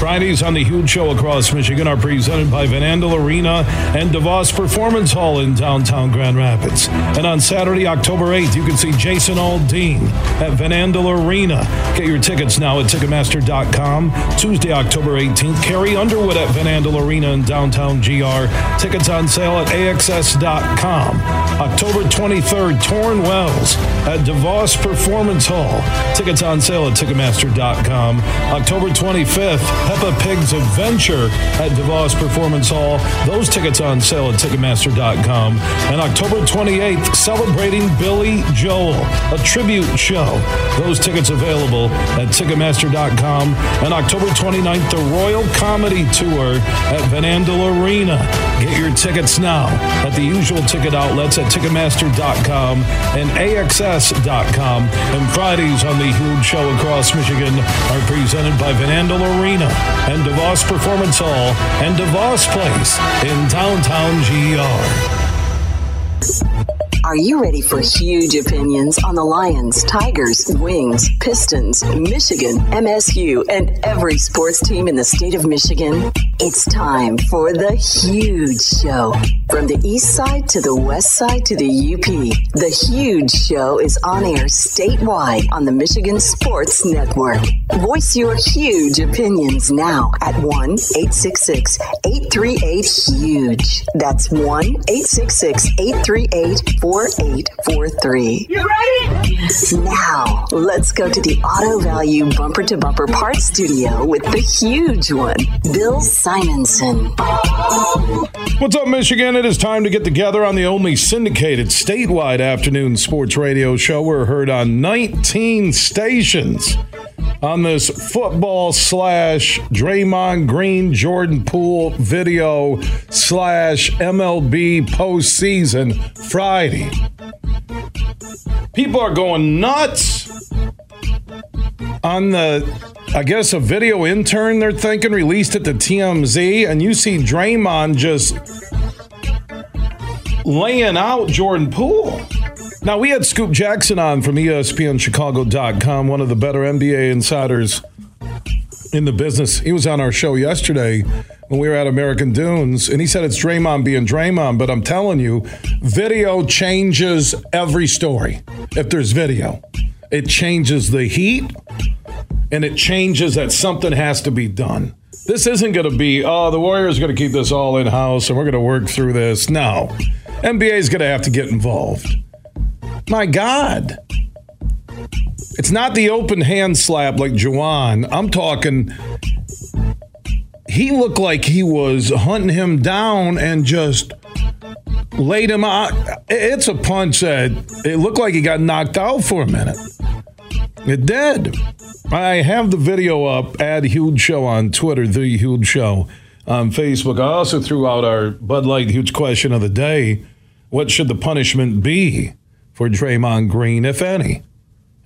Fridays on the Huge Show across Michigan are presented by Van Andel Arena and DeVos Performance Hall in downtown Grand Rapids. And on Saturday, October 8th, you can see Jason Aldean at Van Andel Arena. Get your tickets now at Ticketmaster.com. Tuesday, October 18th, Carrie Underwood at Van Andel Arena in downtown GR. Tickets on sale at AXS.com. October 23rd, Torn Wells at DeVos Performance Hall. Tickets on sale at Ticketmaster.com. October 25th, Peppa Pig's Adventure at DeVos Performance Hall. Those tickets on sale at Ticketmaster.com. And October 28th, celebrating Billy Joel, a tribute show. Those tickets available at Ticketmaster.com. And October 29th, the Royal Comedy Tour at Van Andel Arena. Get your tickets now at the usual ticket outlets at Ticketmaster.com and AXS.com. And Fridays on the Huge Show across Michigan are presented by Van Andel Arena and DeVos Performance Hall and DeVos Place in downtown GR. Are you ready for huge opinions on the Lions, Tigers, Wings, Pistons, Michigan, MSU, and every sports team in the state of Michigan? It's time for the huge show. From the east side to the west side to the UP, the huge show is on air statewide on the Michigan Sports Network. Voice your huge opinions now at 1 866 838 HUGE. That's 1 866 838 4843. You ready? Now, let's go to the Auto Value Bumper to Bumper Parts Studio with the huge one, Bill Simonson. What's up, Michigan? It is time to get together on the only syndicated statewide afternoon sports radio show. We're heard on 19 stations on this football slash Draymond Green Jordan Poole video slash MLB postseason Friday. People are going nuts on the, I guess, a video intern they're thinking released at the TMZ, and you see Draymond just laying out Jordan Poole. Now, we had Scoop Jackson on from ESPNChicago.com, one of the better NBA insiders in the business. He was on our show yesterday when we were at American Dunes, and he said it's Draymond being Draymond. But I'm telling you, video changes every story. If there's video, it changes the heat and it changes that something has to be done. This isn't going to be, oh, the Warriors are going to keep this all in house and we're going to work through this. No. NBA is going to have to get involved. My God. It's not the open hand slap like Juwan. I'm talking, he looked like he was hunting him down and just laid him out. It's a punch that it looked like he got knocked out for a minute. It did. I have the video up at Huge Show on Twitter, The Huge Show on Facebook. I also threw out our Bud Light Huge question of the day. What should the punishment be for Draymond Green, if any?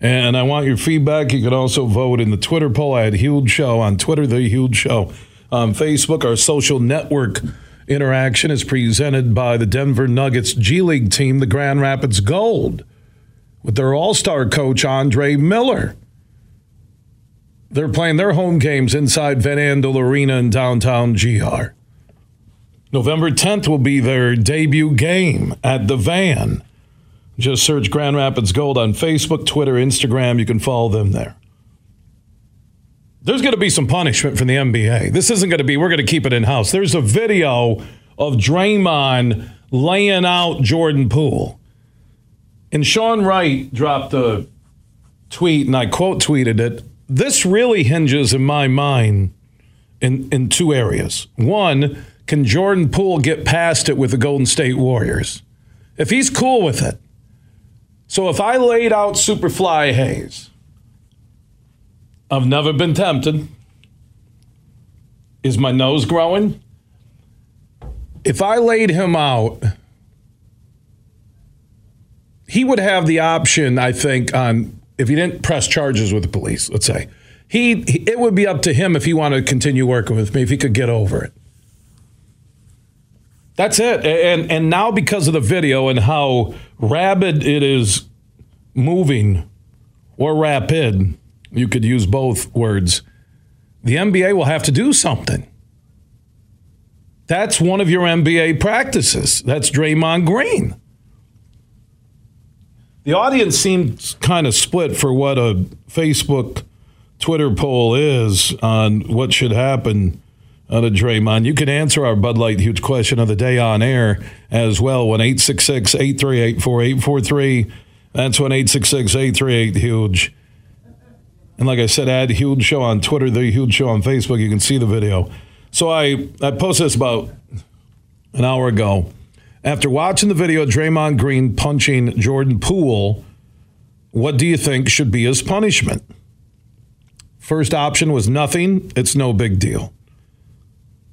And I want your feedback. You can also vote in the Twitter poll at Huge Show on Twitter, The Huge Show on Facebook. Our social network interaction is presented by the Denver Nuggets G League team, the Grand Rapids Gold, with their all star coach, Andre Miller. They're playing their home games inside Van Andel Arena in downtown GR. November 10th will be their debut game at the Van. Just search Grand Rapids Gold on Facebook, Twitter, Instagram. You can follow them there. There's going to be some punishment from the NBA. This isn't going to be, we're going to keep it in house. There's a video of Draymond laying out Jordan Poole. And Sean Wright dropped a tweet, and I quote tweeted it. This really hinges, in my mind, in, in two areas. One, can Jordan Poole get past it with the Golden State Warriors? If he's cool with it, so if I laid out Superfly Hayes, I've never been tempted. Is my nose growing? If I laid him out, he would have the option, I think, on if he didn't press charges with the police, let's say. He it would be up to him if he wanted to continue working with me, if he could get over it. That's it. And and now because of the video and how rabid it is moving or rapid, you could use both words. The NBA will have to do something. That's one of your NBA practices. That's Draymond Green. The audience seems kind of split for what a Facebook Twitter poll is on what should happen on a Draymond. You can answer our Bud Light huge question of the day on air as well. 1 866 838 4843. That's 1 866 838 huge. And like I said, add huge show on Twitter, the huge show on Facebook. You can see the video. So I, I posted this about an hour ago. After watching the video of Draymond Green punching Jordan Poole, what do you think should be his punishment? First option was nothing. It's no big deal.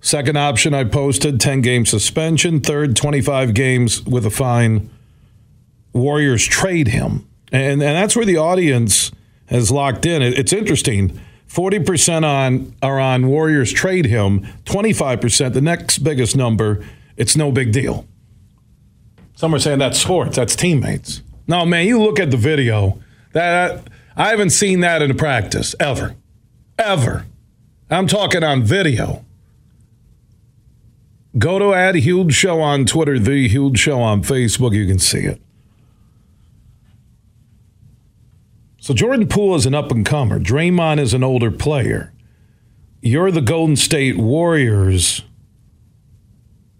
Second option I posted 10 game suspension. Third, 25 games with a fine. Warriors trade him. And, and that's where the audience has locked in. It, it's interesting. 40% on are on Warriors trade him, 25%, the next biggest number, it's no big deal. Some are saying that's sports, that's teammates. No, man, you look at the video. That I haven't seen that in a practice ever. Ever. I'm talking on video. Go to Add Huge Show on Twitter, The Huge Show on Facebook. You can see it. So Jordan Poole is an up and comer. Draymond is an older player. You're the Golden State Warriors.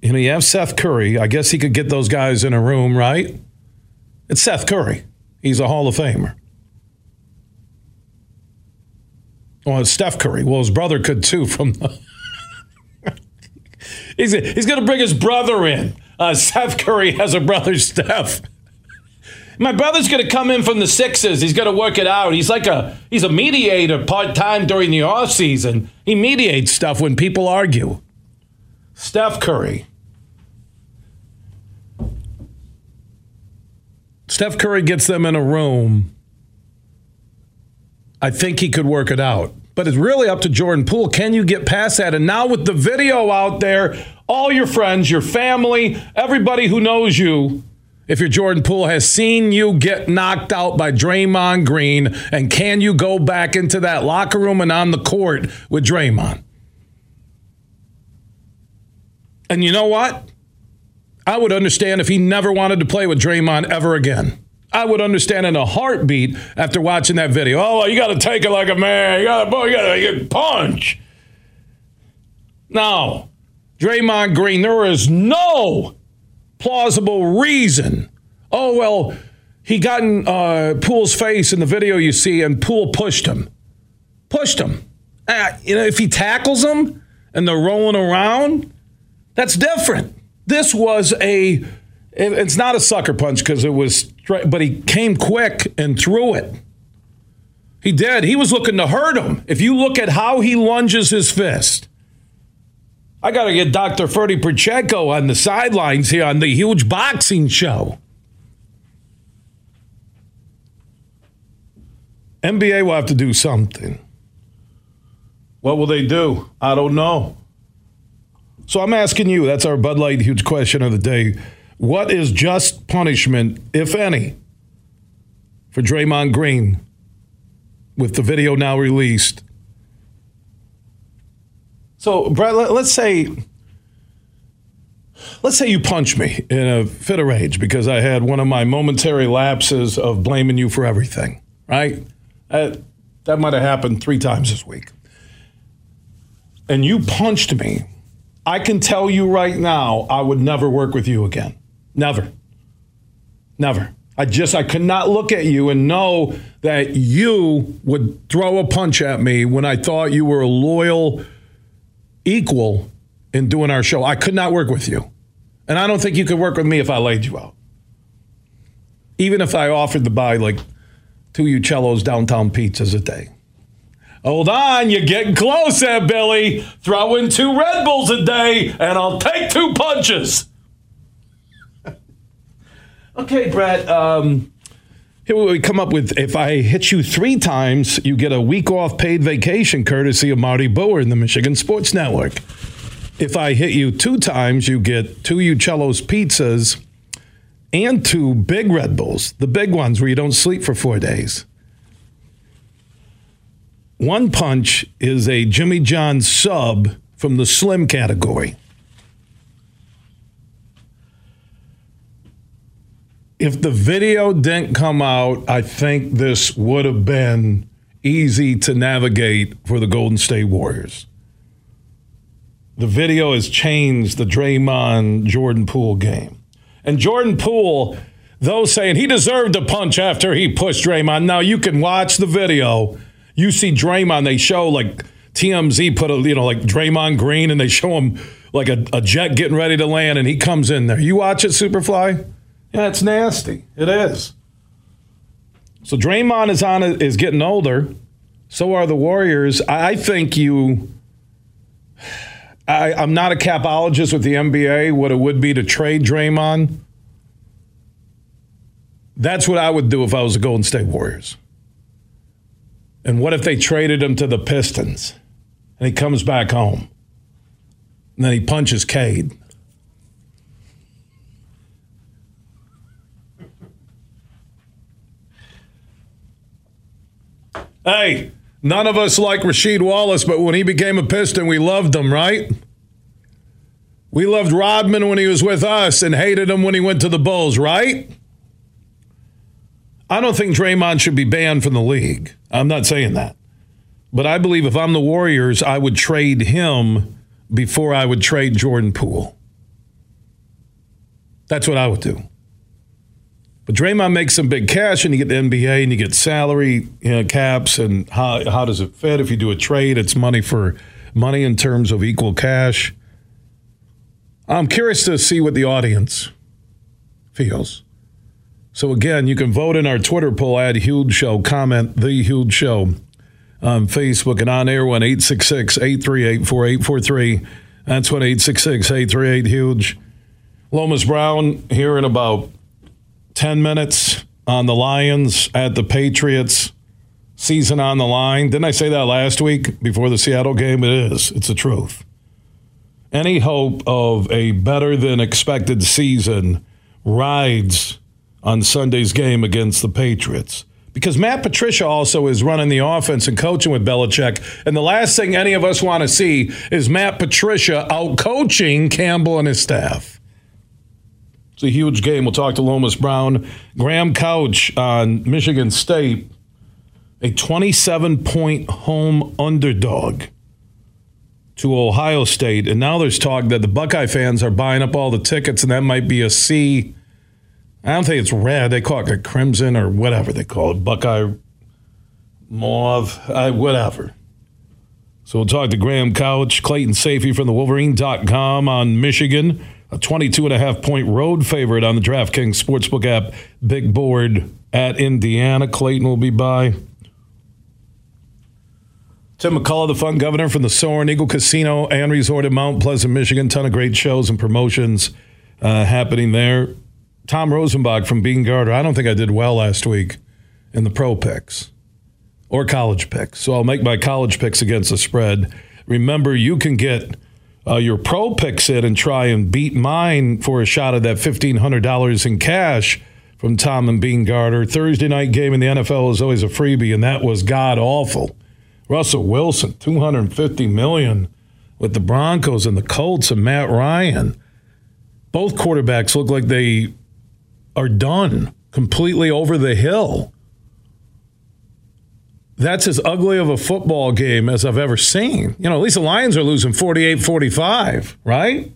You know, you have Seth Curry. I guess he could get those guys in a room, right? It's Seth Curry. He's a Hall of Famer. Well, Steph Curry. Well, his brother could too from the. he's he's going to bring his brother in. Uh, Seth Curry has a brother, Steph. My brother's going to come in from the Sixers. He's going to work it out. He's like a he's a mediator part time during the off season. He mediates stuff when people argue. Steph Curry. Steph Curry gets them in a room. I think he could work it out. But it's really up to Jordan Poole. Can you get past that? And now with the video out there, all your friends, your family, everybody who knows you, if you're Jordan Poole, has seen you get knocked out by Draymond Green. And can you go back into that locker room and on the court with Draymond? And you know what? I would understand if he never wanted to play with Draymond ever again. I would understand in a heartbeat after watching that video. Oh, you got to take it like a man. You got to, you got to punch. No, Draymond Green, there is no plausible reason. Oh well, he got in uh, Poole's face in the video you see, and Poole pushed him. Pushed him. Uh, you know, if he tackles him and they're rolling around, that's different. This was a. It's not a sucker punch because it was, but he came quick and threw it. He did. He was looking to hurt him. If you look at how he lunges his fist, I got to get Dr. Ferdy Pacheco on the sidelines here on the huge boxing show. NBA will have to do something. What will they do? I don't know. So I'm asking you, that's our Bud Light huge question of the day. What is just punishment, if any, for Draymond Green with the video now released? So, Brett, let's say let's say you punch me in a fit of rage because I had one of my momentary lapses of blaming you for everything, right? Uh, that might have happened three times this week. And you punched me I can tell you right now, I would never work with you again. Never. Never. I just, I could not look at you and know that you would throw a punch at me when I thought you were a loyal equal in doing our show. I could not work with you. And I don't think you could work with me if I laid you out. Even if I offered to buy like two Uccello's downtown pizzas a day. Hold on, you're getting close there, Billy. Throw in two Red Bulls a day, and I'll take two punches. okay, Brett. Um, here we come up with if I hit you three times, you get a week off paid vacation courtesy of Marty Boer in the Michigan Sports Network. if I hit you two times, you get two Uccello's pizzas and two big Red Bulls, the big ones where you don't sleep for four days. One punch is a Jimmy John sub from the slim category. If the video didn't come out, I think this would have been easy to navigate for the Golden State Warriors. The video has changed the Draymond Jordan Poole game. And Jordan Poole, though saying he deserved a punch after he pushed Draymond, now you can watch the video you see Draymond, they show like TMZ put a, you know, like Draymond Green and they show him like a, a jet getting ready to land and he comes in there. You watch it, Superfly? Yeah, it's nasty. It is. So Draymond is on is getting older. So are the Warriors. I think you. I, I'm not a capologist with the NBA. What it would be to trade Draymond. That's what I would do if I was the Golden State Warriors. And what if they traded him to the Pistons and he comes back home? And then he punches Cade. Hey, none of us like Rasheed Wallace, but when he became a Piston, we loved him, right? We loved Rodman when he was with us and hated him when he went to the Bulls, right? I don't think Draymond should be banned from the league. I'm not saying that. But I believe if I'm the Warriors, I would trade him before I would trade Jordan Poole. That's what I would do. But Draymond makes some big cash, and you get the NBA, and you get salary you know, caps, and how how does it fit? If you do a trade, it's money for money in terms of equal cash. I'm curious to see what the audience feels. So again, you can vote in our Twitter poll at Huge Show, comment the Huge Show on Facebook and on air one 838 4843. That's one 838 Huge. Lomas Brown here in about 10 minutes on the Lions at the Patriots. Season on the line. Didn't I say that last week before the Seattle game? It is. It's the truth. Any hope of a better than expected season rides on Sunday's game against the Patriots. Because Matt Patricia also is running the offense and coaching with Belichick. And the last thing any of us want to see is Matt Patricia out coaching Campbell and his staff. It's a huge game. We'll talk to Lomas Brown. Graham Couch on Michigan State, a 27 point home underdog to Ohio State. And now there's talk that the Buckeye fans are buying up all the tickets, and that might be a C I don't think it's red. They call it crimson or whatever they call it, Buckeye mauve, uh, whatever. So we'll talk to Graham Couch, Clayton Sayfie from the Wolverine.com on Michigan, a 22 and a half point road favorite on the DraftKings Sportsbook app, big board at Indiana. Clayton will be by. Tim McCullough, the fun governor from the Soaring Eagle Casino and Resort in Mount Pleasant, Michigan. Ton of great shows and promotions uh, happening there. Tom Rosenbach from Beene Garter. I don't think I did well last week in the pro picks or college picks. So I'll make my college picks against the spread. Remember, you can get uh, your pro picks in and try and beat mine for a shot at that $1,500 in cash from Tom and Beene Garter. Thursday night game in the NFL is always a freebie, and that was god awful. Russell Wilson, 250 million with the Broncos and the Colts and Matt Ryan. Both quarterbacks look like they are done, completely over the hill. That's as ugly of a football game as I've ever seen. You know, at least the Lions are losing 48 45, right?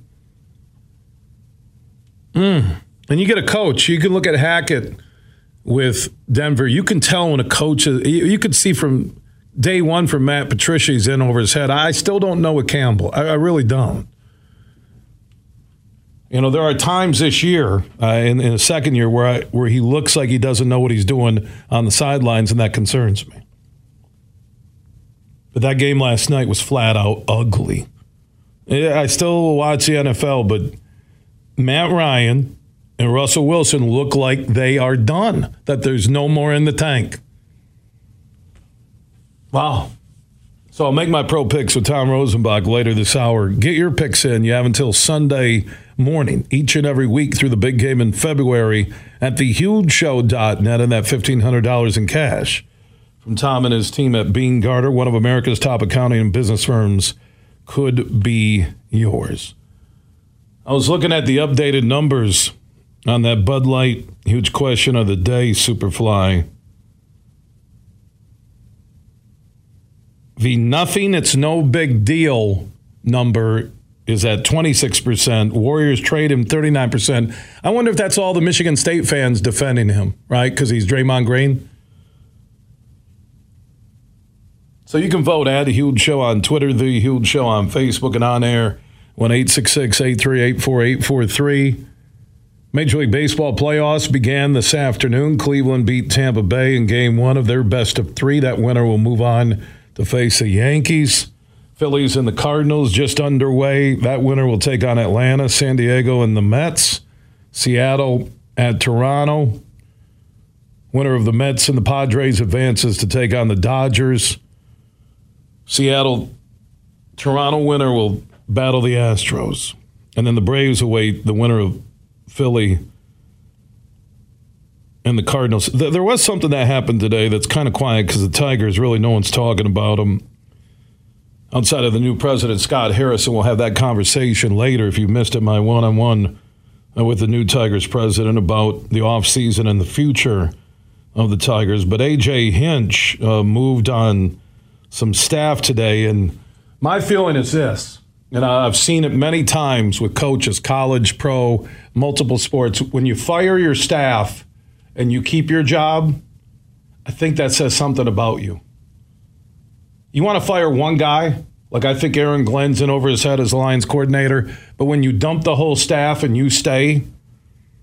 Mm. And you get a coach. You can look at Hackett with Denver. You can tell when a coach is, you could see from day one from Matt Patricia, he's in over his head. I still don't know with Campbell. I, I really don't. You know, there are times this year uh, in, in the second year where I, where he looks like he doesn't know what he's doing on the sidelines, and that concerns me. But that game last night was flat out ugly. I still watch the NFL, but Matt Ryan and Russell Wilson look like they are done, that there's no more in the tank. Wow. So I'll make my pro picks with Tom Rosenbach later this hour. Get your picks in. You have until Sunday morning, each and every week through the big game in February at thehugeshow.net and that $1,500 in cash from Tom and his team at Beene Garter, one of America's top accounting and business firms, could be yours. I was looking at the updated numbers on that Bud Light huge question of the day, Superfly. The nothing, it's no big deal number is at 26%. Warriors trade him 39%. I wonder if that's all the Michigan State fans defending him, right? Because he's Draymond Green. So you can vote at the Huge Show on Twitter, the Huge Show on Facebook, and on air. 1 866 838 4843. Major League Baseball playoffs began this afternoon. Cleveland beat Tampa Bay in game one of their best of three. That winner will move on to face the Yankees. Phillies and the Cardinals just underway. That winner will take on Atlanta, San Diego, and the Mets. Seattle at Toronto. Winner of the Mets and the Padres advances to take on the Dodgers. Seattle, Toronto winner will battle the Astros. And then the Braves await the winner of Philly and the Cardinals. There was something that happened today that's kind of quiet because the Tigers, really, no one's talking about them outside of the new president, Scott Harrison. We'll have that conversation later if you missed it, my one on one with the new Tigers president about the offseason and the future of the Tigers. But AJ Hinch uh, moved on some staff today, and my feeling is this. And I've seen it many times with coaches, college, pro, multiple sports. When you fire your staff, and you keep your job, I think that says something about you. You want to fire one guy, like I think Aaron Glenn's in over his head as the Lions coordinator, but when you dump the whole staff and you stay,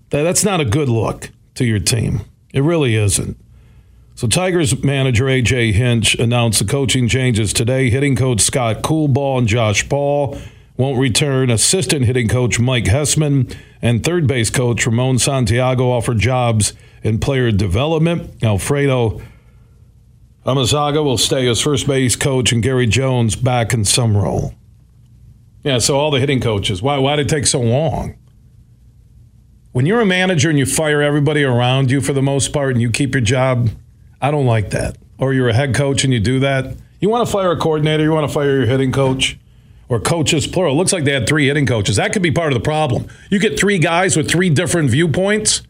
that's not a good look to your team. It really isn't. So Tigers manager AJ Hinch announced the coaching changes today. Hitting coach Scott Coolbaugh and Josh Paul won't return. Assistant hitting coach Mike Hessman and third base coach Ramon Santiago offered jobs in player development. Alfredo Amezaga will stay as first base coach, and Gary Jones back in some role. Yeah, so all the hitting coaches. Why, why did it take so long? When you're a manager and you fire everybody around you for the most part and you keep your job, I don't like that. Or you're a head coach and you do that. You want to fire a coordinator, you want to fire your hitting coach or coaches, plural. It looks like they had three hitting coaches. That could be part of the problem. You get three guys with three different viewpoints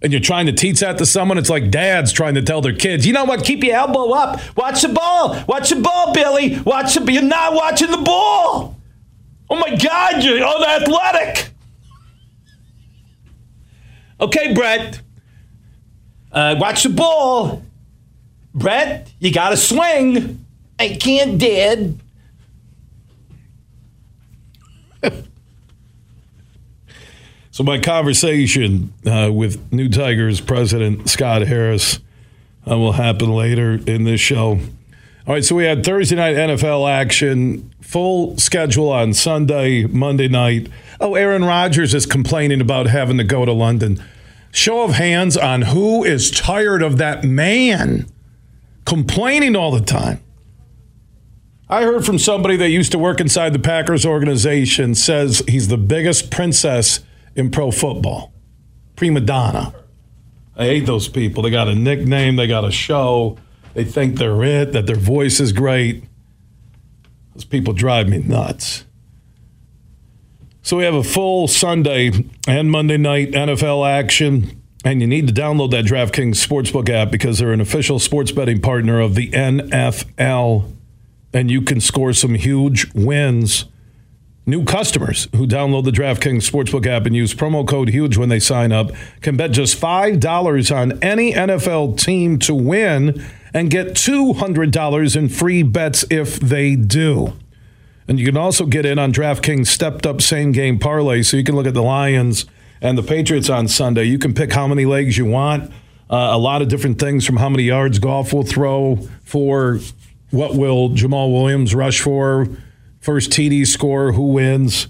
and you're trying to teach that to someone, it's like dads trying to tell their kids, you know what, keep your elbow up. Watch the ball. Watch the ball, Billy. Watch the You're not watching the ball. Oh my God, you're unathletic. Okay, Brett. Uh, watch the ball. Brett, you got to swing. I can't, Dad. So my conversation uh, with New Tigers president Scott Harris uh, will happen later in this show. All right, so we had Thursday night NFL action, full schedule on Sunday, Monday night. Oh, Aaron Rodgers is complaining about having to go to London. Show of hands on who is tired of that man complaining all the time. I heard from somebody that used to work inside the Packers organization says he's the biggest princess in pro football. Prima donna. I hate those people. They got a nickname, they got a show, they think they're it, that their voice is great. Those people drive me nuts. So we have a full Sunday and Monday night NFL action, and you need to download that DraftKings Sportsbook app because they're an official sports betting partner of the NFL, and you can score some huge wins New customers who download the DraftKings Sportsbook app and use promo code HUGE when they sign up can bet just $5 on any NFL team to win and get $200 in free bets if they do. And you can also get in on DraftKings stepped up same game parlay so you can look at the Lions and the Patriots on Sunday. You can pick how many legs you want, uh, a lot of different things from how many yards Goff will throw for what will Jamaal Williams rush for first TD score, who wins,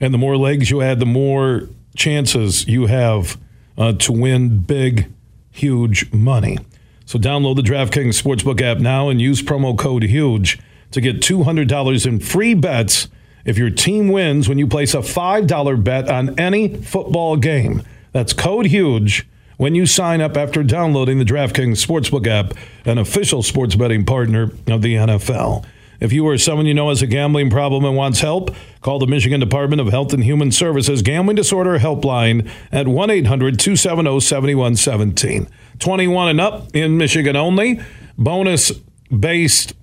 and the more legs you add, the more chances you have uh, to win big, huge money. So download the DraftKings Sportsbook app now and use promo code HUGE to get $200 in free bets if your team wins when you place a $5 bet on any football game. That's code HUGE when you sign up after downloading the DraftKings Sportsbook app, an official sports betting partner of the NFL. If you or someone you know has a gambling problem and wants help, call the Michigan Department of Health and Human Services Gambling Disorder Helpline at 1 800 270 7117. 21 and up in Michigan only. Bonus based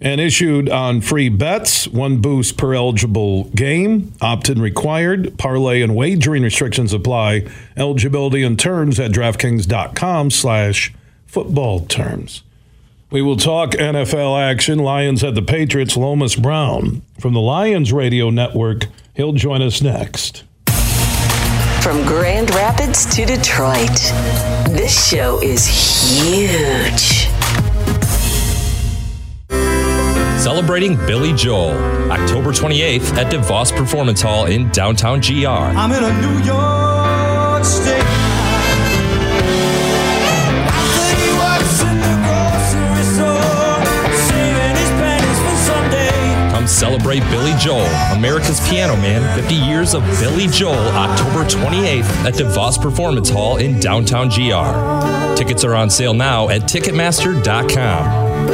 and issued on free bets, one boost per eligible game, opt-in required, parlay and wagering restrictions apply. Eligibility and terms at DraftKings.com slash football terms. We will talk NFL action. Lions at the Patriots. Lomas Brown from the Lions Radio Network. He'll join us next. From Grand Rapids to Detroit, this show is huge. celebrating Billy Joel. October 28th at DeVos Performance Hall in downtown GR. I'm in a New York celebrate Billy Joel, America's Piano Man, 50 years of Billy Joel, October 28th at DeVos Performance Hall in downtown GR. Tickets are on sale now at Ticketmaster.com.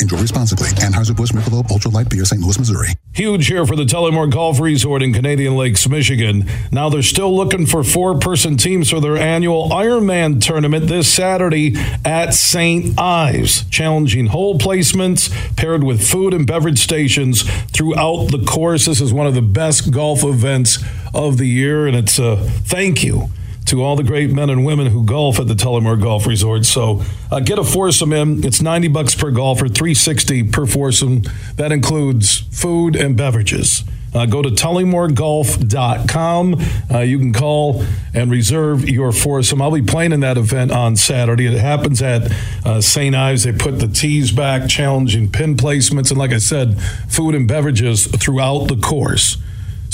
Enjoy responsibly. Anheuser-Busch Michelob Ultra Light Beer, St. Louis, Missouri. Huge here for the Tullymore Golf Resort in Canadian Lakes, Michigan. Now they're still looking for four-person teams for their annual Ironman tournament this Saturday at St. Ives. Challenging hole placements paired with food and beverage stations throughout the course. This is one of the best golf events of the year, and it's a thank you to all the great men and women who golf at the Tullymore Golf Resort. So uh, get a foursome in. It's 90 bucks per golfer, 360 per foursome. That includes food and beverages. Uh, go to tullymoregolf.com. Uh, you can call and reserve your foursome. I'll be playing in that event on Saturday. It happens at uh, St. Ives. They put the tees back, challenging pin placements, and like I said, food and beverages throughout the course.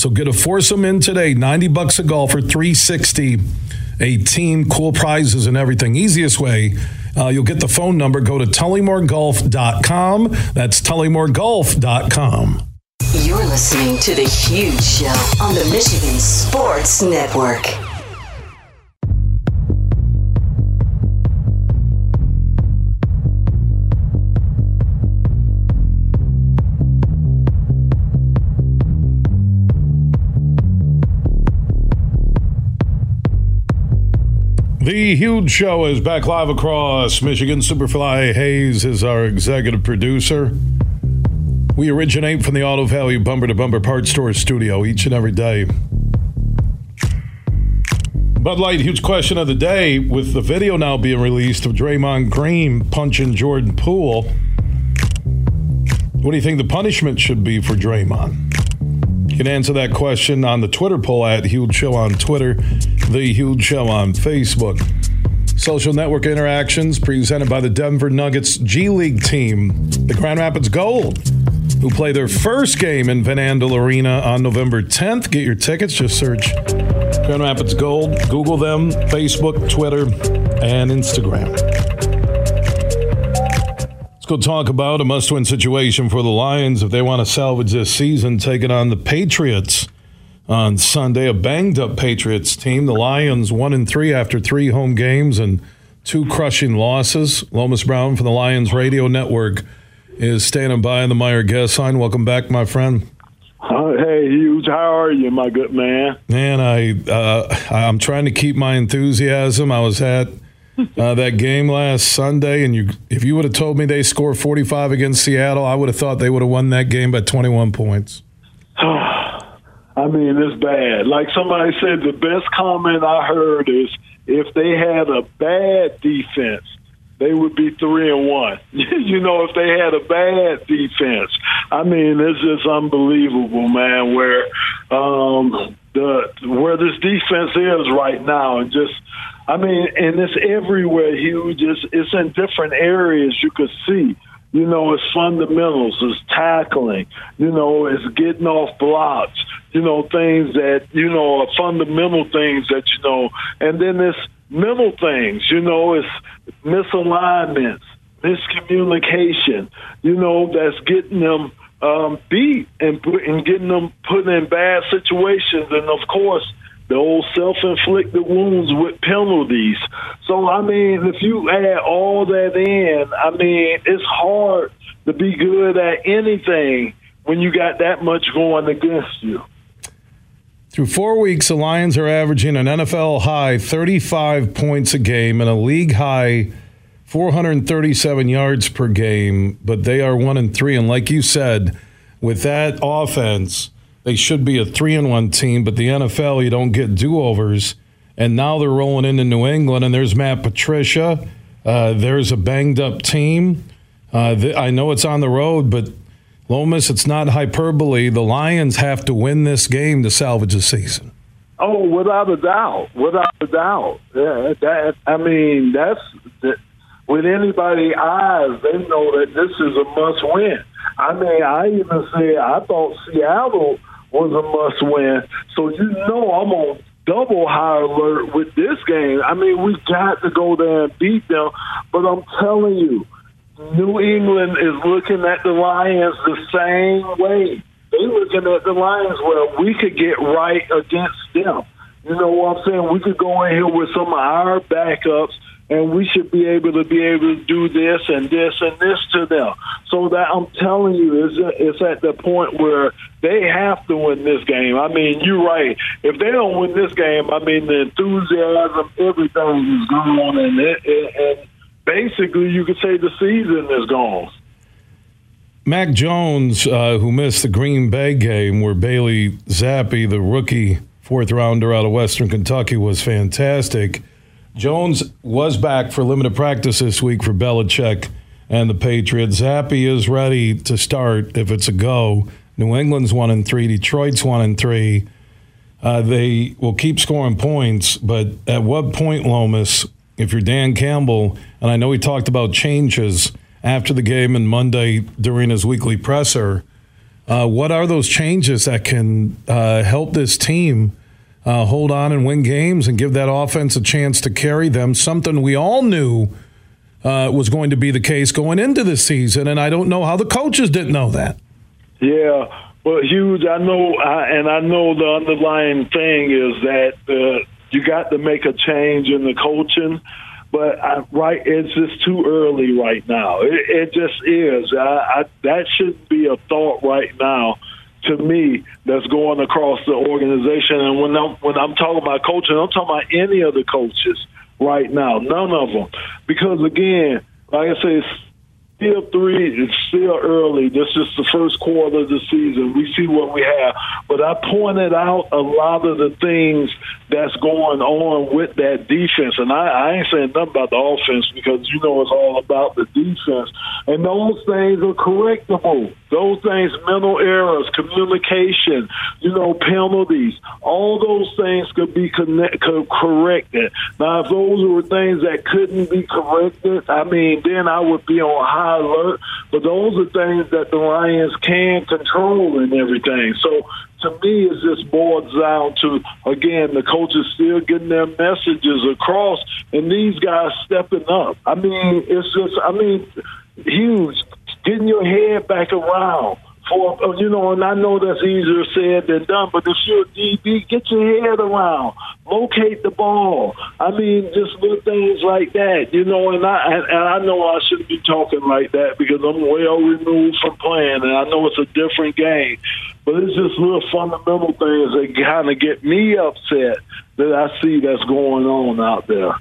So get a foursome in today, 90 bucks a golfer, 360 a team, cool prizes and everything. Easiest way, uh, you'll get the phone number. Go to tullymoregolf.com. That's tullymoregolf.com. You're listening to The Huge Show on the Michigan Sports Network. The huge show is back live across Michigan. Superfly Hayes is our executive producer. We originate from the Auto Value Bumper to Bumper Parts Store studio each and every day. Bud Light, huge question of the day with the video now being released of Draymond Green punching Jordan Poole. What do you think the punishment should be for Draymond? Can answer that question on the Twitter poll at Huge Show on Twitter, The Huge Show on Facebook. Social network interactions presented by the Denver Nuggets G League team, the Grand Rapids Gold, who play their first game in Van Andel Arena on November 10th. Get your tickets, just search Grand Rapids Gold, Google them, Facebook, Twitter, and Instagram. Go talk about a must win situation for the Lions if they want to salvage this season, taking on the Patriots on Sunday. A banged up Patriots team. The Lions one and three after three home games and two crushing losses. Lomas Brown from the Lions Radio Network is standing by on the Meijer guest line. Welcome back, my friend. Uh, hey, huge. How are you, my good man? Man, I uh, I'm trying to keep my enthusiasm. I was at uh, that game last Sunday, and you if you would have told me they scored 45 against Seattle, I would have thought they would have won that game by 21 points. I mean, it's bad. Like somebody said, the best comment I heard is if they had a bad defense, they would be three and one. you know, if they had a bad defense, I mean, it's just unbelievable, man. Where um, the where this defense is right now, and just, I mean, and it's everywhere. Huge. It's, it's in different areas you could see. You know, it's fundamentals, it's tackling, you know, it's getting off blocks, you know, things that, you know, are fundamental things that, you know, and then it's mental things, you know, it's misalignments, miscommunication, you know, that's getting them um, beat and, and getting them put in bad situations. And of course, the old self-inflicted wounds with penalties. So I mean, if you add all that in, I mean, it's hard to be good at anything when you got that much going against you. Through four weeks, the Lions are averaging an NFL high 35 points a game and a league high 437 yards per game, but they are one and three. And like you said, with that offense, they should be a three and one team, but the NFL, you don't get do overs. And now they're rolling into New England, and there's Matt Patricia. Uh, there's a banged up team. Uh, th- I know it's on the road, but Lomas, it's not hyperbole. The Lions have to win this game to salvage the season. Oh, without a doubt, without a doubt. Yeah, that I mean, that's that, with anybody eyes, they know that this is a must win. I mean, I even say I thought Seattle was a must win. So you know I'm on double high alert with this game. I mean, we got to go there and beat them. But I'm telling you, New England is looking at the Lions the same way. They're looking at the Lions where we could get right against them. You know what I'm saying? We could go in here with some of our backups and we should be able to be able to do this and this and this to them. So that I'm telling you, it's, it's at the point where they have to win this game. I mean, you're right. If they don't win this game, I mean, the enthusiasm, everything is gone, and it, it, and basically, you could say the season is gone. Mac Jones, uh, who missed the Green Bay game where Bailey Zappe, the rookie fourth rounder out of Western Kentucky, was fantastic Jones was back for limited practice this week for Belichick and the Patriots. Zappe is ready to start if it's a go. New England's one and three. Detroit's one and three. Uh, they will keep scoring points, but at what point, Lomas, if you're Dan Campbell, and I know he talked about changes after the game and Monday during his weekly presser, uh, what are those changes that can uh, help this team uh, hold on and win games and give that offense a chance to carry them. Something we all knew uh, was going to be the case going into the season, and I don't know how the coaches didn't know that. Yeah, well, huge. I know, I, and I know the underlying thing is that uh, you got to make a change in the coaching. But I, right, it's just too early right now. It, it just is. I, I, that shouldn't be a thought right now to me that's going across the organization. And when I'm when I'm talking about coaching, I'm talking about any of the coaches right now, none of them, because again, like I say, still three. It's still early. This is the first quarter of the season. We see what we have. But I pointed out a lot of the things that's going on with that defense. And I, I ain't saying nothing about the offense because you know it's all about the defense. And those things are correctable. Those things, mental errors, communication, you know, penalties, all those things could be connect, could corrected. Now, if those were things that couldn't be corrected, I mean, then I would be on high alert. But those are things that the Lions can control and everything. So to me, it just boils down to again the coaches still getting their messages across, and these guys stepping up. I mean, it's just, I mean, huge getting your head back around for uh, you know, and I know that's easier said than done, but if you're a DB, get your head around, locate the ball. I mean, just little things like that, you know. And I and I know I shouldn't be talking like that because I'm well removed from playing, and I know it's a different game. But it's just little fundamental things that kind of get me upset that I see that's going on out there.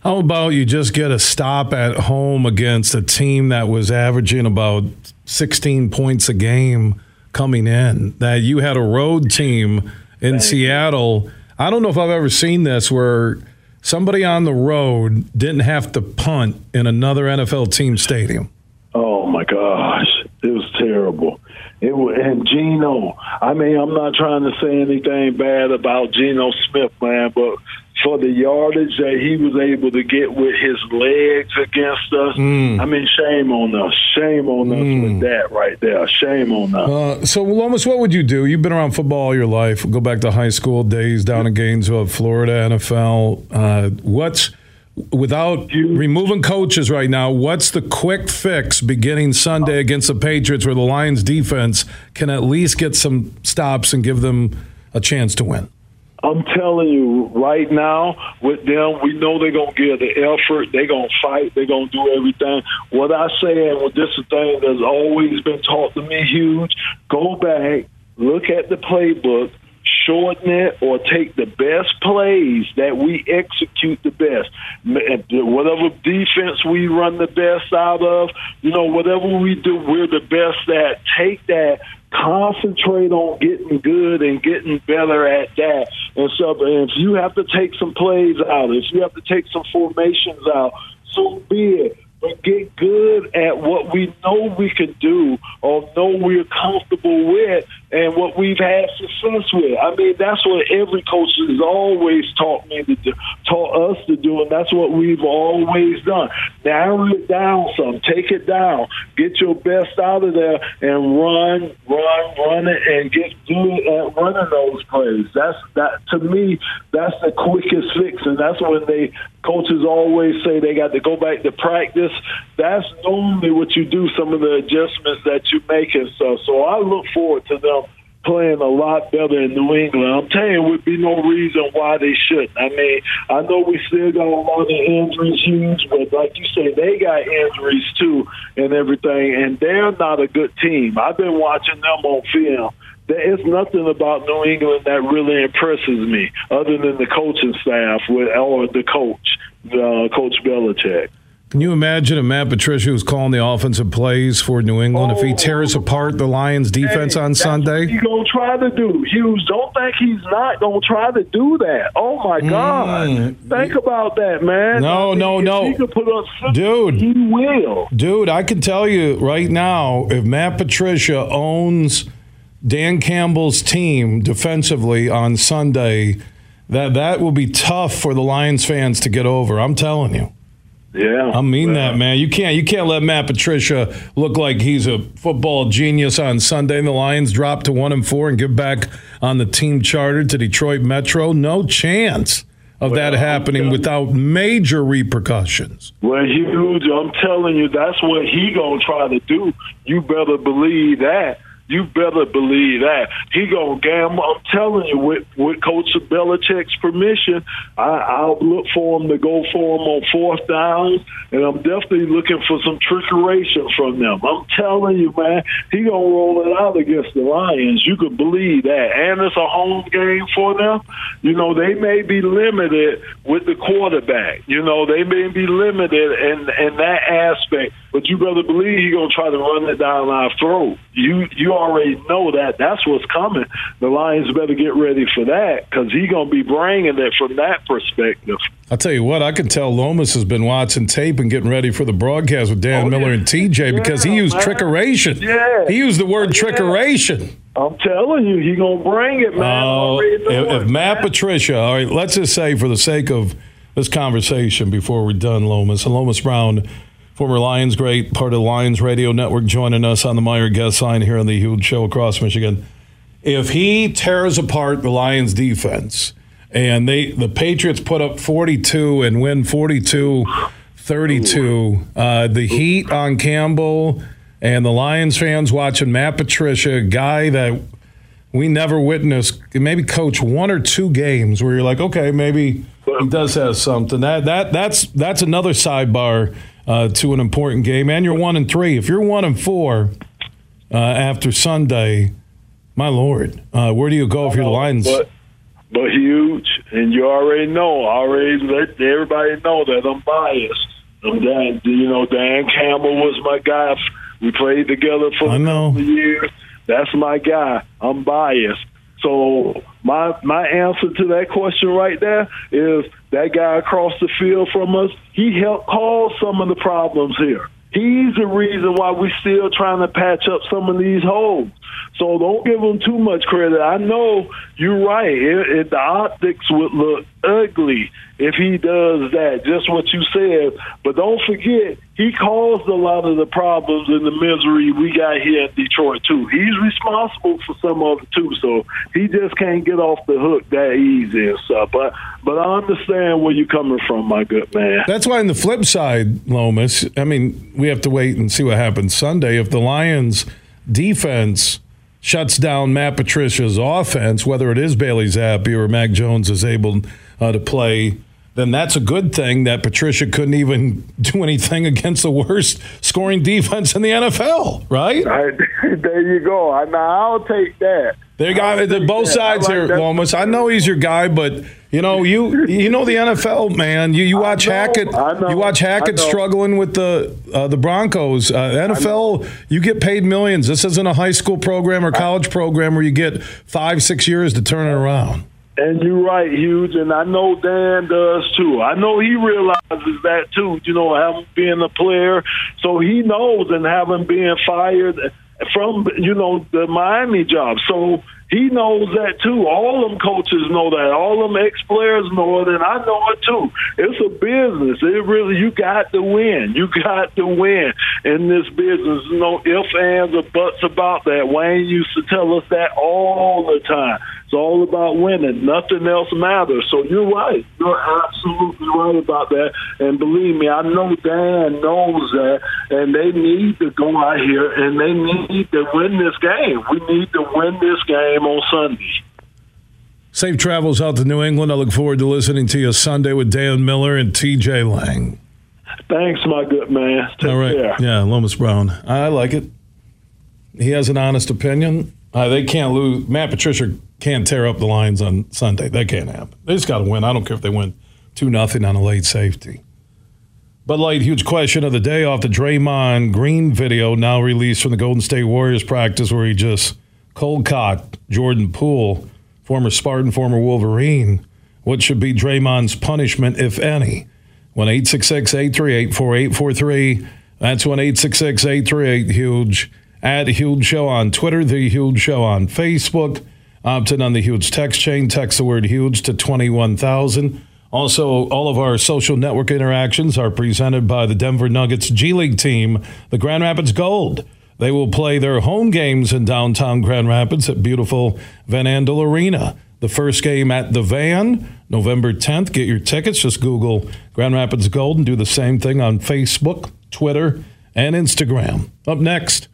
How about you just get a stop at home against a team that was averaging about 16 points a game coming in? That you had a road team in Thank Seattle. You. I don't know if I've ever seen this where somebody on the road didn't have to punt in another NFL team stadium. Oh my gosh, it was terrible. It was, and Geno. I mean, I'm not trying to say anything bad about Geno Smith, man, but for the yardage that he was able to get with his legs against us. Mm. I mean, shame on us. Shame on us mm. with that right there. Shame on us. Uh, so, Lomas, what would you do? You've been around football all your life. Go back to high school days down in Gainesville, Florida, NFL. Uh, what's without removing coaches right now, what's the quick fix beginning Sunday against the Patriots where the Lions defense can at least get some stops and give them a chance to win? I'm telling you right now, with them, we know they're gonna give the effort. They're gonna fight. They're gonna do everything. What I say, and this is a thing that's always been taught to me, huge. Go back, look at the playbook, shorten it, or take the best plays that we execute the best. Eh, whatever defense we run the best out of, you know, whatever we do, we're the best at. Take that concentrate on getting good and getting better at that and stuff. And if you have to take some plays out, if you have to take some formations out, so be it. But get good at what we know we can do or know we're comfortable with and what we've had success with. I mean, that's what every coach has always taught me to do, taught us to do, and that's what we've always done. Narrow it down some, take it down, get your best out of there, and run, run, run it, and get good at running those plays. That's that to me. That's the quickest fix, and that's when they coaches always say they got to go back to practice. That's normally what you do. Some of the adjustments that you make and stuff. So I look forward to them playing a lot better in New England. I'm telling you, would be no reason why they shouldn't. I mean, I know we still got a lot of injuries, huge, but like you say, they got injuries too and everything, and they're not a good team. I've been watching them on film. There is nothing about New England that really impresses me, other than the coaching staff with or the coach, uh, Coach Belichick. Can you imagine if Matt Patricia was calling the offensive plays for New England oh, if he tears apart the Lions defense hey, on Sunday? He's gonna try to do. Huge, don't think he's not gonna try to do that. Oh my mm. God! Think about that, man. No, no, no. He could put up, dude. He will, dude. I can tell you right now, if Matt Patricia owns Dan Campbell's team defensively on Sunday, that that will be tough for the Lions fans to get over. I'm telling you. Yeah, I mean that, man. You can't you can't let Matt Patricia look like he's a football genius on Sunday. And the Lions drop to one and four and get back on the team charter to Detroit Metro. No chance of well, that happening without major repercussions. Well, huge. I'm telling you, that's what he gonna try to do. You better believe that. You better believe that he gonna gamble. I'm telling you, with with Coach Belichick's permission, I, will look for him to go for him on fourth down, and I'm definitely looking for some trickery from them. I'm telling you, man, he gonna roll it out against the Lions. You can believe that, and it's a home game for them. You know, they may be limited with the quarterback. You know, they may be limited in in that aspect but you better believe he gonna try to run it down our throat. You you already know that. That's what's coming. The Lions better get ready for that because he's gonna be bringing it from that perspective. I'll tell you what, I can tell Lomas has been watching tape and getting ready for the broadcast with Dan oh, Miller yeah. and TJ because yeah, he used man. trickeration. Yeah. He used the word yeah. trickeration. I'm telling you, he's gonna bring it, man. Uh, if, if Matt Patricia, all right, let's just say for the sake of this conversation before we're done, Lomas and Lomas Brown Former Lions great, part of the Lions Radio Network, joining us on the Meijer guest line here on the Huge Show across Michigan. If he tears apart the Lions defense and they the Patriots put up 42 and win 42 32, uh, the heat on Campbell and the Lions fans watching Matt Patricia, a guy that we never witnessed, maybe coach one or two games where you're like, okay, maybe he does have something. That that that's that's another sidebar uh, to an important game, and you're one and three. If you're one and four uh, after Sunday, My lord, uh, where do you go if you're the Lions? But, but huge, and you already know. I already let everybody know that I'm biased. I'm Dan, you know, Dan Campbell was my guy. We played together for I know. years. That's my guy. I'm biased. So my my answer to that question right there is that guy across the field from us. He helped cause some of the problems here. He's the reason why we're still trying to patch up some of these holes. So don't give him too much credit. I know you're right. It, it, the optics would look ugly if he does that, just what you said. But don't forget, he caused a lot of the problems and the misery we got here in Detroit, too. He's responsible for some of it, too. So he just can't get off the hook that easy and stuff. But, but I understand where you're coming from, my good man. That's why, on the flip side, Lomas, I mean, we have to wait and see what happens Sunday. If the Lions' defense shuts down Matt Patricia's offense, whether it is Bailey Zappe or Mac Jones is able uh, to play, then that's a good thing that Patricia couldn't even do anything against the worst scoring defense in the NFL, right? Right, there you go. I, now I'll take that. There you go. The, both sides like here. Lomas. I know he's your guy, but you know you you know the NFL, man. You you watch know, Hackett. Know, you watch Hackett struggling with the uh, the Broncos. Uh, NFL, you get paid millions. This isn't a high school program or college program where you get five six years to turn it around. And you're right, Huge, and I know Dan does too. I know he realizes that too, you know, having been a player. So he knows and having been fired from, you know, the Miami job. So he knows that too. All them coaches know that. All them ex players know it, and I know it too. It's a business. It really you got to win. You got to win in this business. No ifs, ands, or buts about that. Wayne used to tell us that all the time. It's all about winning. Nothing else matters. So you're right. You're absolutely right about that. And believe me, I know Dan knows that. And they need to go out here and they need to win this game. We need to win this game on Sunday. Safe travels out to New England. I look forward to listening to you Sunday with Dan Miller and T.J. Lang. Thanks, my good man. Take All right. care. Yeah, Lomas Brown. I like it. He has an honest opinion. Uh, they can't lose. Matt Patricia can't tear up the Lions on Sunday. That can't happen. They just got to win. I don't care if they win 2 nothing on a late safety. But Light, huge question of the day off the Draymond Green video now released from the Golden State Warriors practice where he just cold cocked Jordan Poole, former Spartan, former Wolverine. What should be Draymond's punishment, if any? 1 866 838 4843. That's 1 866 838 Huge. At Huge Show on Twitter, The Huge Show on Facebook. Opt in on the Huge text chain. Text the word Huge to 21,000. Also, all of our social network interactions are presented by the Denver Nuggets G League team, the Grand Rapids Gold. They will play their home games in downtown Grand Rapids at beautiful Van Andel Arena. The first game at the Van, November 10th. Get your tickets. Just Google Grand Rapids Gold and do the same thing on Facebook, Twitter, and Instagram. Up next,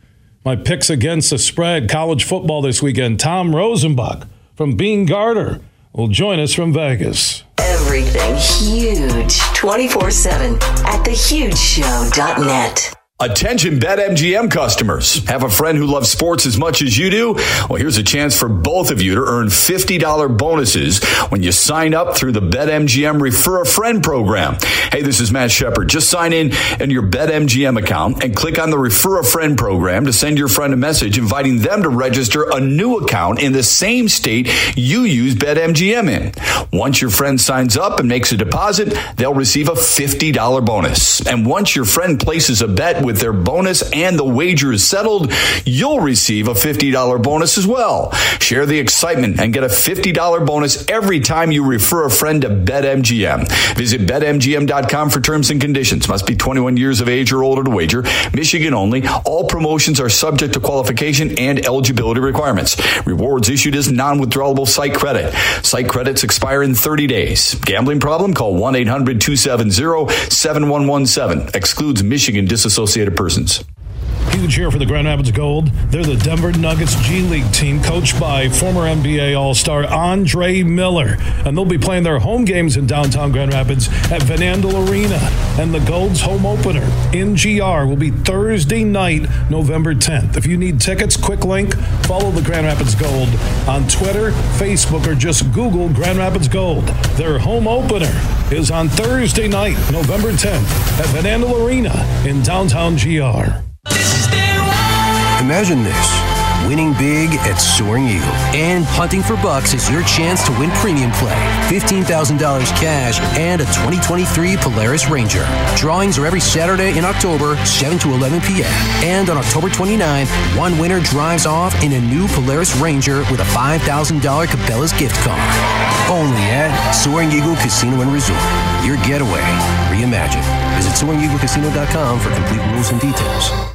my picks against the spread. College football this weekend. Tom Rosenbach from Beene Garter will join us from Vegas. Everything huge 24 7 at thehugeshow.net. Attention BetMGM customers. Have a friend who loves sports as much as you do? Well, here's a chance for both of you to earn $50 bonuses when you sign up through the BetMGM Refer a Friend program. Hey, this is Matt Shepard. Just sign in in your BetMGM account and click on the Refer a Friend program to send your friend a message inviting them to register a new account in the same state you use BetMGM in. Once your friend signs up and makes a deposit, they'll receive a $50 bonus. And once your friend places a bet with their bonus and the wager is settled, you'll receive a $50 bonus as well. Share the excitement and get a $50 bonus every time you refer a friend to BetMGM. Visit BetMGM.com for terms and conditions. Must be 21 years of age or older to wager. Michigan only. All promotions are subject to qualification and eligibility requirements. Rewards issued as non-withdrawable site credit. Site credits expire in 30 days. Gambling problem? Call 1-800-270-7117. Excludes Michigan disassociated persons. Huge year for the Grand Rapids Gold. They're the Denver Nuggets G League team, coached by former NBA All Star Andre Miller. And they'll be playing their home games in downtown Grand Rapids at Van Andel Arena. And the Gold's home opener in GR will be Thursday night, November 10th. If you need tickets, quick link, follow the Grand Rapids Gold on Twitter, Facebook, or just Google Grand Rapids Gold. Their home opener is on Thursday night, November 10th at Van Andel Arena in downtown GR. Imagine this winning big at Soaring Eagle. And hunting for bucks is your chance to win premium play $15,000 cash and a 2023 Polaris Ranger. Drawings are every Saturday in October, 7 to 11 p.m. And on October 29th, one winner drives off in a new Polaris Ranger with a $5,000 Cabela's gift card. Only at Soaring Eagle Casino and Resort. Your getaway reimagined. Visit SoaringEagleCasino.com for complete rules and details.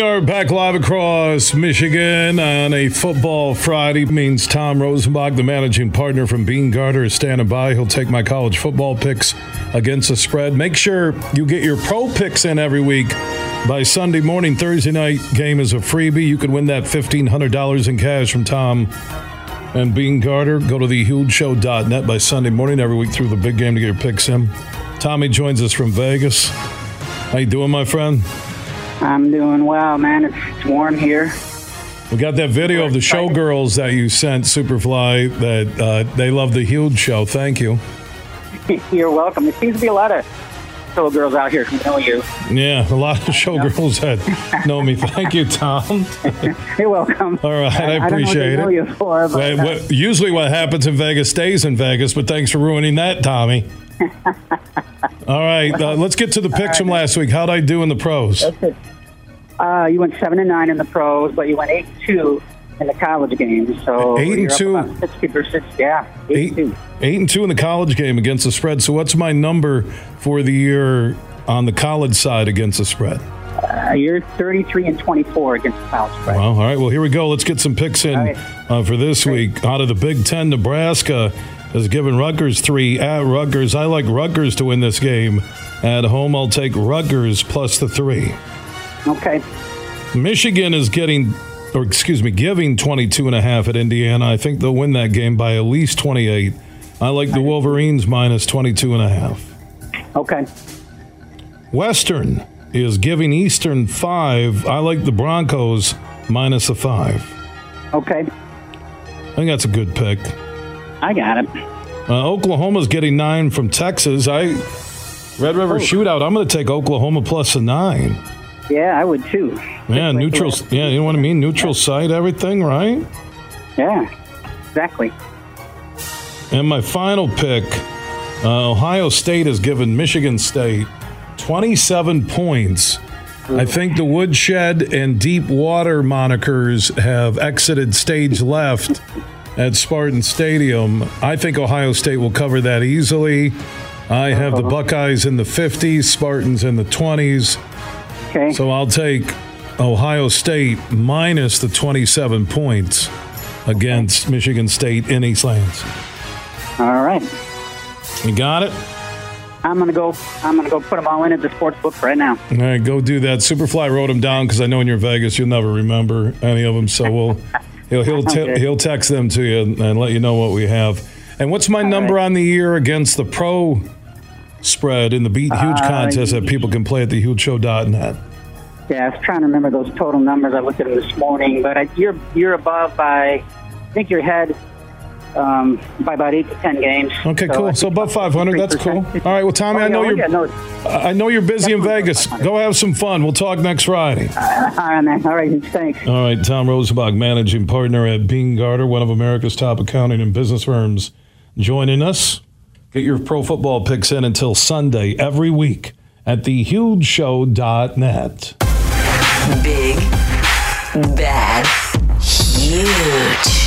We are back live across Michigan on a football Friday. Means Tom Rosenbach, the managing partner from Beene Garter, is standing by. He'll take my college football picks against the spread. Make sure you get your pro picks in every week by Sunday morning. Thursday night game is a freebie. You can win that $1,500 in cash from Tom and Beene Garter. Go to thehugeshow.net by Sunday morning every week through the big game to get your picks in. Tommy joins us from Vegas. How you doing, my friend? I'm doing well, man. It's warm here. We got that video of the showgirls that you sent, Superfly, that uh, they love the huge show. Thank you. You're welcome. There seems to be a lot of showgirls out here who know you. Yeah, a lot of showgirls that know me. Thank you, Tom. You're welcome. All right, I, I don't know what appreciate know it. for, but, uh, what- usually, what happens in Vegas stays in Vegas, but thanks for ruining that, Tommy. All right, uh, let's get to the picks from last week. How'd I do in the pros? Uh, you went seven and nine in the pros, but you went eight and two in the college game. So Eight and two. sixty percent. Yeah, eight, Eight, and two. eight and two in the college game against the spread. So, what's my number for the year on the college side against the spread? Uh, you're thirty-three and twenty-four against the college spread. Well, all right. Well, here we go. Let's get some picks in right. uh, for this week. Out of the Big Ten, Nebraska has given Rutgers three at Rutgers. I like Rutgers to win this game. At home, I'll take Rutgers plus the three. Okay. Michigan is getting, or excuse me, giving 22 and a half at Indiana. I think they'll win that game by at least 28. I like the Wolverines minus 22 and a half. Okay. Western is giving Eastern five. I like the Broncos minus a five. Okay. I think that's a good pick. I got it. Uh, Oklahoma's getting nine from Texas. I Red River Shootout. I'm going to take Oklahoma plus a nine. Yeah, I would too. Yeah, Just neutral. the- Yeah, you know what I mean. Neutral site, everything, right? Yeah. Exactly. And my final pick, uh, Ohio State has given Michigan State 27 points. I think the Woodshed and Deep Water monikers have exited stage left at Spartan Stadium. I think Ohio State will cover that easily. I have the Buckeyes in the 50s, Spartans in the 20s. Okay. So I'll take Ohio State minus the 27 points against Michigan State in East Lansing. All right. You got it? I'm gonna go. I'm gonna go put them all in at the sports book right now. All right, go do that. Superfly wrote them down because I know when you're in Vegas, you'll never remember any of them. So we'll he'll he'll, te- he'll text them to you and, let you know what we have. And what's my number on the year against the pro spread in the Beat Huge Uh, contest that people can play at thehugeshow.net? Yeah, I was trying to remember those total numbers. I looked at them this morning, but I, you're you're above by. I think your head um, by about eight to ten games. Okay, So cool. So above 500, that's cool. All right, well, Tommy, Oh, I know oh, you're yeah, no, I know you're busy in Vegas. Go have some fun. We'll talk next Friday. All right, man. All right, thanks. All right, Tom Rosenbach, managing partner at Beene Garter, one of America's top accounting and business firms, joining us. Get your pro football picks in until Sunday every week at thehugeshow.net. Big, bad, huge.